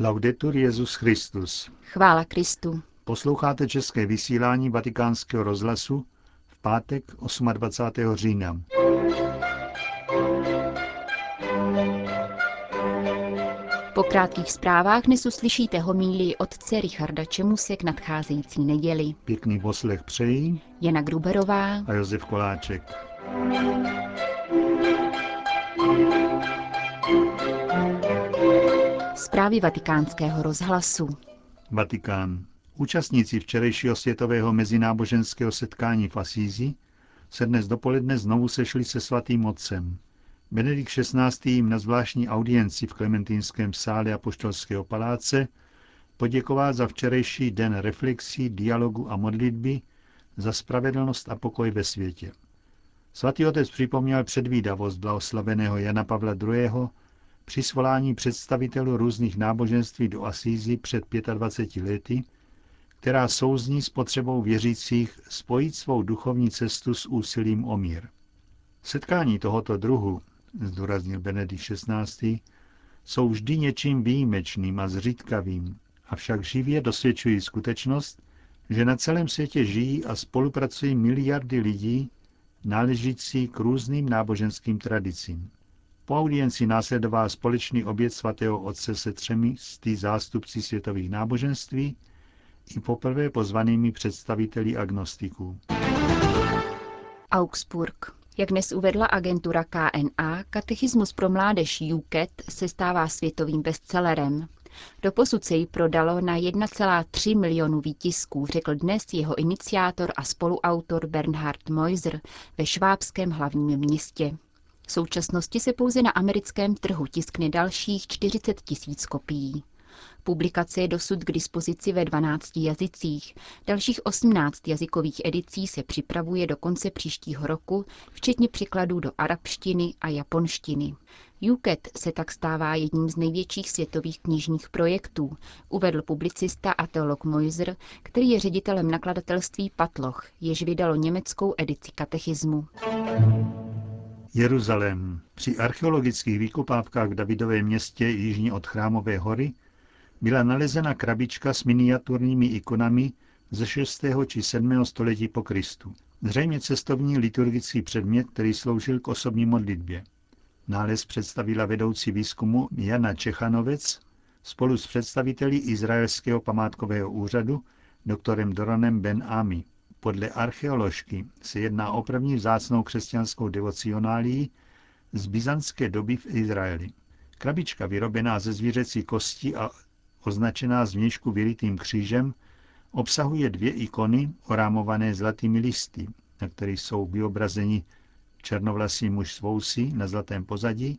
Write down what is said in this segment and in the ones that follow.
Laudetur Jezus Christus. Chvála Kristu. Posloucháte české vysílání Vatikánského rozhlasu v pátek 28. října. Po krátkých zprávách dnes uslyšíte homílii otce Richarda Čemuse k nadcházející neděli. Pěkný poslech přejí Jana Gruberová a Josef Koláček. Zprávy vatikánského rozhlasu. Vatikán. Účastníci včerejšího světového mezináboženského setkání v Asízi se dnes dopoledne znovu sešli se svatým otcem. Benedikt XVI. jim na zvláštní audienci v Klementínském sále Apoštolského paláce poděkoval za včerejší den reflexí, dialogu a modlitby za spravedlnost a pokoj ve světě. Svatý otec připomněl předvídavost blahoslaveného Jana Pavla II. Při svolání představitelů různých náboženství do Asízy před 25 lety, která souzní s potřebou věřících spojit svou duchovní cestu s úsilím o mír. Setkání tohoto druhu, zdůraznil Benedikt XVI., jsou vždy něčím výjimečným a zřídkavým, avšak živě dosvědčují skutečnost, že na celém světě žijí a spolupracují miliardy lidí, náležící k různým náboženským tradicím. Po audienci následoval společný oběd svatého otce se třemi z tý zástupci světových náboženství i poprvé pozvanými představiteli agnostiků. Augsburg. Jak dnes uvedla agentura KNA, katechismus pro mládež UKET se stává světovým bestsellerem. Doposud se ji prodalo na 1,3 milionu výtisků, řekl dnes jeho iniciátor a spoluautor Bernhard Meuser ve švábském hlavním městě. V současnosti se pouze na americkém trhu tiskne dalších 40 tisíc kopií. Publikace je dosud k dispozici ve 12 jazycích. Dalších 18 jazykových edicí se připravuje do konce příštího roku, včetně překladů do arabštiny a japonštiny. UKET se tak stává jedním z největších světových knižních projektů, uvedl publicista a teolog Moiser, který je ředitelem nakladatelství Patloch, jež vydalo německou edici katechismu. Jeruzalém. Při archeologických vykopávkách v Davidovém městě jižně od Chrámové hory byla nalezena krabička s miniaturními ikonami ze 6. či 7. století po Kristu. Zřejmě cestovní liturgický předmět, který sloužil k osobní modlitbě. Nález představila vedoucí výzkumu Jana Čechanovec spolu s představiteli Izraelského památkového úřadu doktorem Doronem Ben Ami. Podle archeoložky se jedná o první vzácnou křesťanskou devocionálii z byzantské doby v Izraeli. Krabička vyrobená ze zvířecí kosti a označená zvnějšku vylitým křížem, obsahuje dvě ikony orámované zlatými listy, na kterých jsou vyobrazeni černovlasý muž s vousy na zlatém pozadí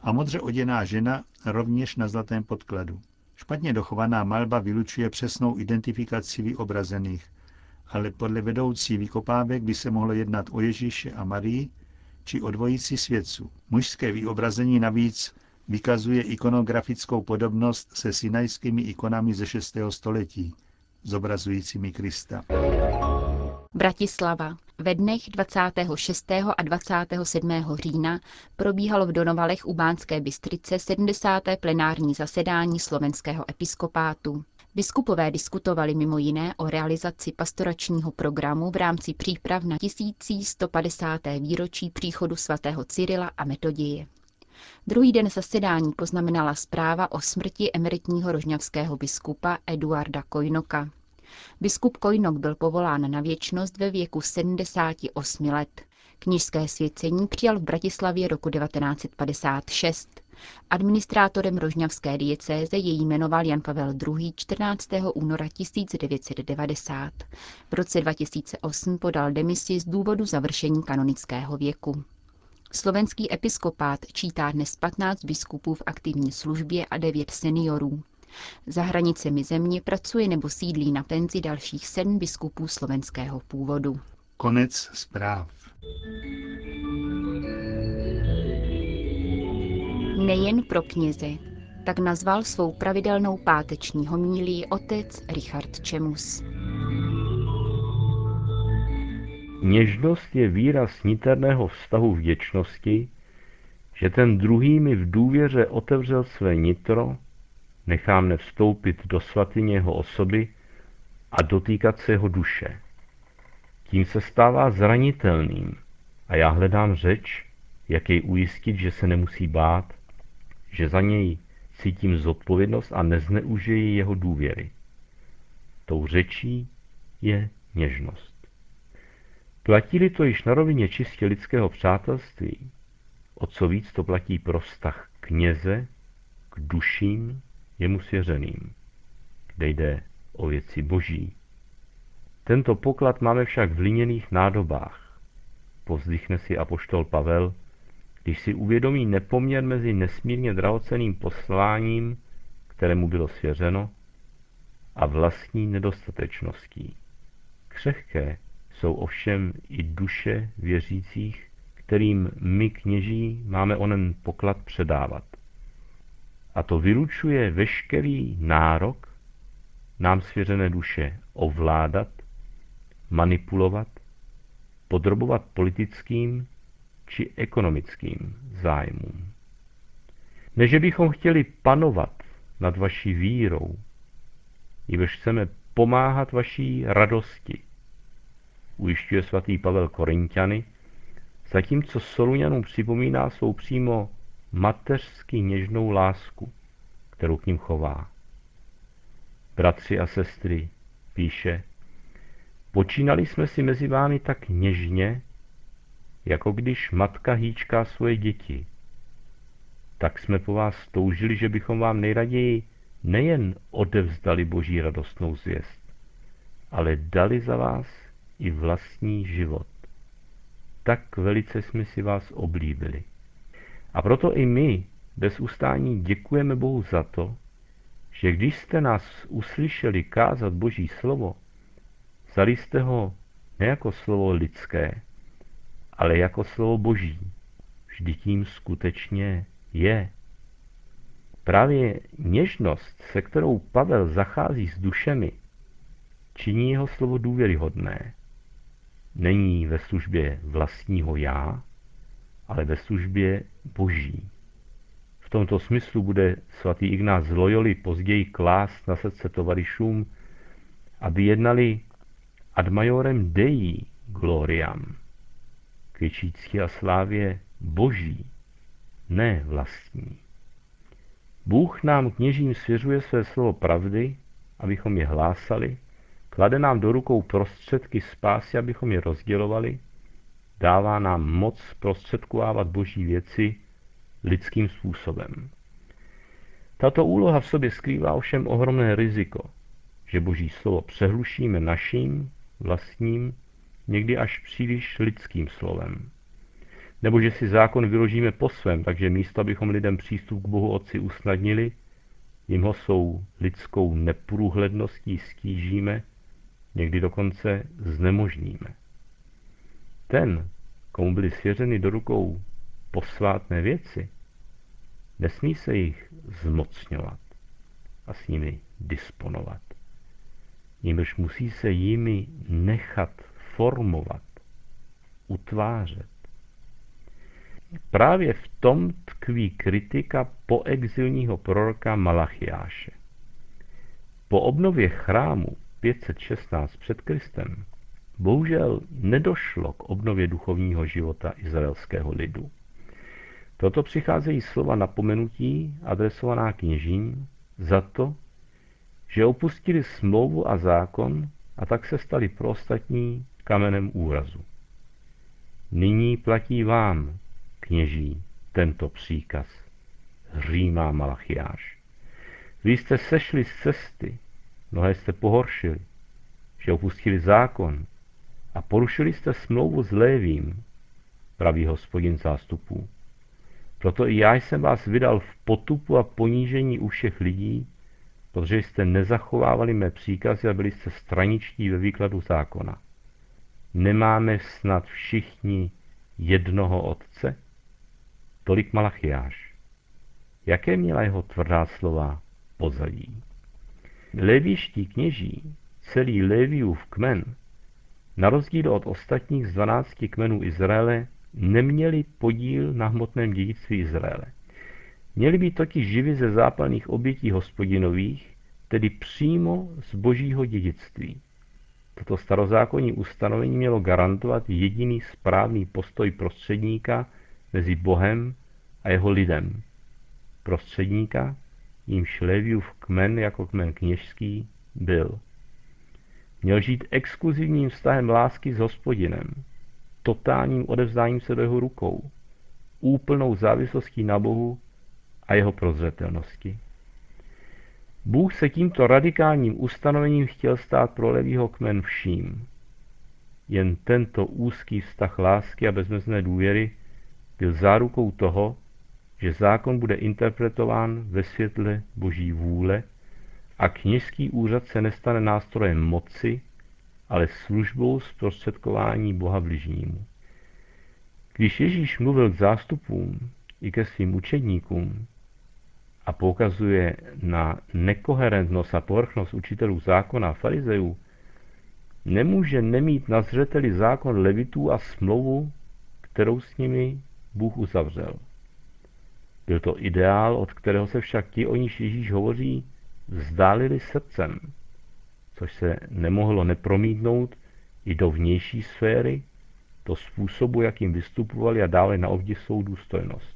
a modře oděná žena rovněž na zlatém podkladu. Špatně dochovaná malba vylučuje přesnou identifikaci vyobrazených, ale podle vedoucí vykopávek by se mohlo jednat o Ježíše a Marii či o dvojici svědců. Mužské vyobrazení navíc vykazuje ikonografickou podobnost se sinajskými ikonami ze 6. století, zobrazujícími Krista. Bratislava. Ve dnech 26. a 27. října probíhalo v Donovalech u Bánské Bystrice 70. plenární zasedání slovenského episkopátu. Biskupové diskutovali mimo jiné o realizaci pastoračního programu v rámci příprav na 1150. výročí příchodu svatého Cyrila a Metoděje. Druhý den zasedání poznamenala zpráva o smrti emeritního rožňavského biskupa Eduarda Kojnoka. Biskup Kojnok byl povolán na věčnost ve věku 78 let. Knižské svěcení přijal v Bratislavě roku 1956. Administrátorem rožňavské diecéze jej jmenoval Jan Pavel II. 14. února 1990. V roce 2008 podal demisi z důvodu završení kanonického věku. Slovenský episkopát čítá dnes 15 biskupů v aktivní službě a 9 seniorů. Za hranicemi země pracuje nebo sídlí na penzi dalších sedm biskupů slovenského původu. Konec zpráv. Nejen pro kněze, tak nazval svou pravidelnou páteční homílii otec Richard Čemus. Něžnost je výraz niterného vztahu vděčnosti, že ten druhý mi v důvěře otevřel své nitro nechá mne vstoupit do svatyně jeho osoby a dotýkat se jeho duše. Tím se stává zranitelným a já hledám řeč, jak jej ujistit, že se nemusí bát, že za něj cítím zodpovědnost a nezneužiji jeho důvěry. Tou řečí je něžnost. Platí-li to již na rovině čistě lidského přátelství, o co víc to platí pro vztah kněze k duším jemu svěřeným, kde jde o věci boží. Tento poklad máme však v liněných nádobách. Povzdychne si apoštol Pavel, když si uvědomí nepoměr mezi nesmírně drahoceným posláním, kterému bylo svěřeno, a vlastní nedostatečností. Křehké jsou ovšem i duše věřících, kterým my kněží máme onen poklad předávat. A to vylučuje veškerý nárok nám svěřené duše ovládat, manipulovat, podrobovat politickým či ekonomickým zájmům. Než bychom chtěli panovat nad vaší vírou, jíž chceme pomáhat vaší radosti, ujišťuje svatý Pavel Korintiany, zatímco Soluňanům připomíná svou přímo mateřsky něžnou lásku, kterou k ním chová. Bratři a sestry, píše, počínali jsme si mezi vámi tak něžně, jako když matka hýčká svoje děti. Tak jsme po vás toužili, že bychom vám nejraději nejen odevzdali boží radostnou zvěst, ale dali za vás i vlastní život. Tak velice jsme si vás oblíbili. A proto i my bez ustání děkujeme Bohu za to, že když jste nás uslyšeli kázat Boží slovo, vzali jste ho ne jako slovo lidské, ale jako slovo Boží. Vždyť tím skutečně je. Právě něžnost, se kterou Pavel zachází s dušemi, činí jeho slovo důvěryhodné. Není ve službě vlastního já, ale ve službě boží. V tomto smyslu bude svatý Ignác z Loyoli později klást na srdce tovarišům, aby jednali ad majorem Dei gloriam, k větší a slávě boží, ne vlastní. Bůh nám kněžím svěřuje své slovo pravdy, abychom je hlásali, klade nám do rukou prostředky spásy, abychom je rozdělovali, dává nám moc prostředkovávat boží věci lidským způsobem. Tato úloha v sobě skrývá ovšem ohromné riziko, že boží slovo přehlušíme naším, vlastním, někdy až příliš lidským slovem. Nebo že si zákon vyložíme po svém, takže místo, abychom lidem přístup k Bohu Otci usnadnili, jim ho svou lidskou neprůhledností stížíme, někdy dokonce znemožníme. Ten, komu byly svěřeny do rukou posvátné věci, nesmí se jich zmocňovat a s nimi disponovat. Nímž musí se jimi nechat formovat, utvářet. Právě v tom tkví kritika poexilního proroka Malachiáše. Po obnově chrámu 516 před Kristem bohužel nedošlo k obnově duchovního života izraelského lidu. Proto přicházejí slova napomenutí adresovaná kněžím za to, že opustili smlouvu a zákon a tak se stali pro ostatní kamenem úrazu. Nyní platí vám, kněží, tento příkaz, římá Malachiáš. Vy jste sešli z cesty, mnohé jste pohoršili, že opustili zákon a porušili jste smlouvu s Lévím, pravý hospodin zástupů. Proto i já jsem vás vydal v potupu a ponížení u všech lidí, protože jste nezachovávali mé příkazy a byli jste straničtí ve výkladu zákona. Nemáme snad všichni jednoho otce? Tolik Malachiáš. Jaké měla jeho tvrdá slova pozadí? Levíští kněží, celý Leviův kmen, na rozdíl od ostatních z 12 kmenů Izraele, neměli podíl na hmotném dědictví Izraele. Měli být totiž živi ze zápalných obětí hospodinových, tedy přímo z božího dědictví. Toto starozákonní ustanovení mělo garantovat jediný správný postoj prostředníka mezi Bohem a jeho lidem. Prostředníka, jímž Leviův kmen jako kmen kněžský byl. Měl žít exkluzivním vztahem lásky s hospodinem, totálním odevzdáním se do jeho rukou, úplnou závislostí na Bohu a jeho prozřetelnosti. Bůh se tímto radikálním ustanovením chtěl stát pro Levýho kmen vším. Jen tento úzký vztah lásky a bezmezné důvěry byl zárukou toho, že zákon bude interpretován ve světle boží vůle a kněžský úřad se nestane nástrojem moci, ale službou zprostředkování Boha bližnímu. Když Ježíš mluvil k zástupům i ke svým učedníkům a poukazuje na nekoherentnost a povrchnost učitelů zákona a farizejů, nemůže nemít na zřeteli zákon levitů a smlouvu, kterou s nimi Bůh uzavřel. Byl to ideál, od kterého se však ti, o níž Ježíš hovoří, vzdálili srdcem, což se nemohlo nepromítnout i do vnější sféry, do způsobu, jakým vystupovali a dali na obdiv svou důstojnost.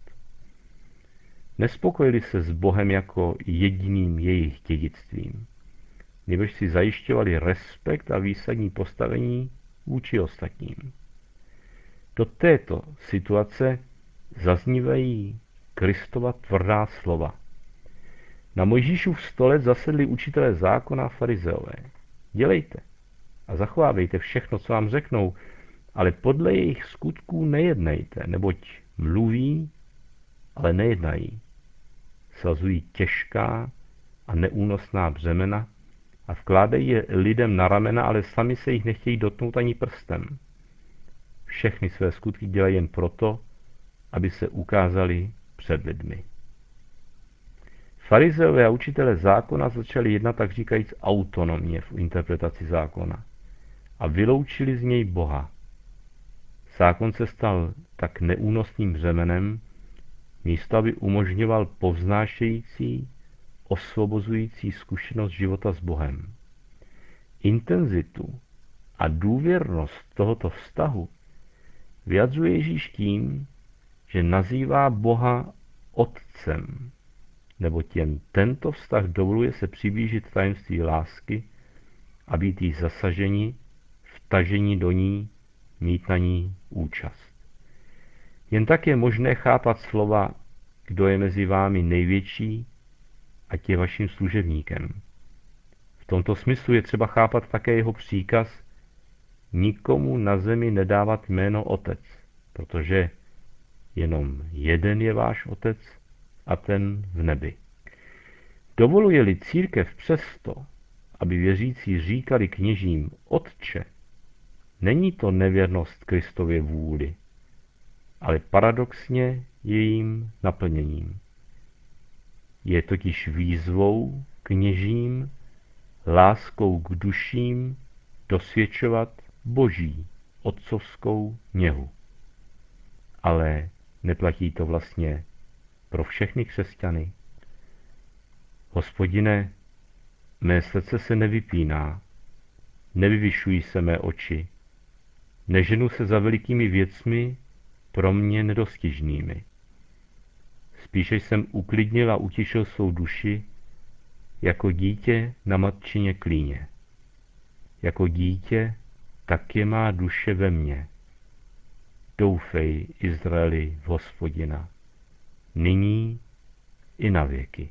Nespokojili se s Bohem jako jediným jejich dědictvím, nebož si zajišťovali respekt a výsadní postavení vůči ostatním. Do této situace zaznívají Kristova tvrdá slova. Na Mojžíšův stolec zasedli učitelé zákona a farizeové. Dělejte a zachovávejte všechno, co vám řeknou, ale podle jejich skutků nejednejte, neboť mluví, ale nejednají. Svazují těžká a neúnosná břemena a vkládají je lidem na ramena, ale sami se jich nechtějí dotknout ani prstem. Všechny své skutky dělají jen proto, aby se ukázali před lidmi. Farizeové a učitelé zákona začali jednat tak říkajíc autonomně v interpretaci zákona a vyloučili z něj Boha. Zákon se stal tak neúnosným břemenem, místo aby umožňoval povznášející, osvobozující zkušenost života s Bohem. Intenzitu a důvěrnost tohoto vztahu vyjadřuje Ježíš tím, že nazývá Boha Otcem, neboť jen tento vztah dovoluje se přiblížit tajemství lásky a být jí zasaženi, vtažení do ní, mít na ní účast. Jen tak je možné chápat slova, kdo je mezi vámi největší, ať je vaším služebníkem. V tomto smyslu je třeba chápat také jeho příkaz nikomu na zemi nedávat jméno Otec, protože Jenom jeden je váš otec a ten v nebi. Dovoluje-li církev přesto, aby věřící říkali kněžím Otče, není to nevěrnost Kristově vůli, ale paradoxně jejím naplněním. Je totiž výzvou kněžím, láskou k duším dosvědčovat boží otcovskou něhu. Ale Neplatí to vlastně pro všechny křesťany? Hospodine, mé srdce se nevypíná, nevyvyšují se mé oči, neženu se za velikými věcmi pro mě nedostižnými. Spíše jsem uklidnil a utišil svou duši, jako dítě na matčině klíně. Jako dítě, tak je má duše ve mně. Doufej, Izraeli, v hospodina, nyní i na věky.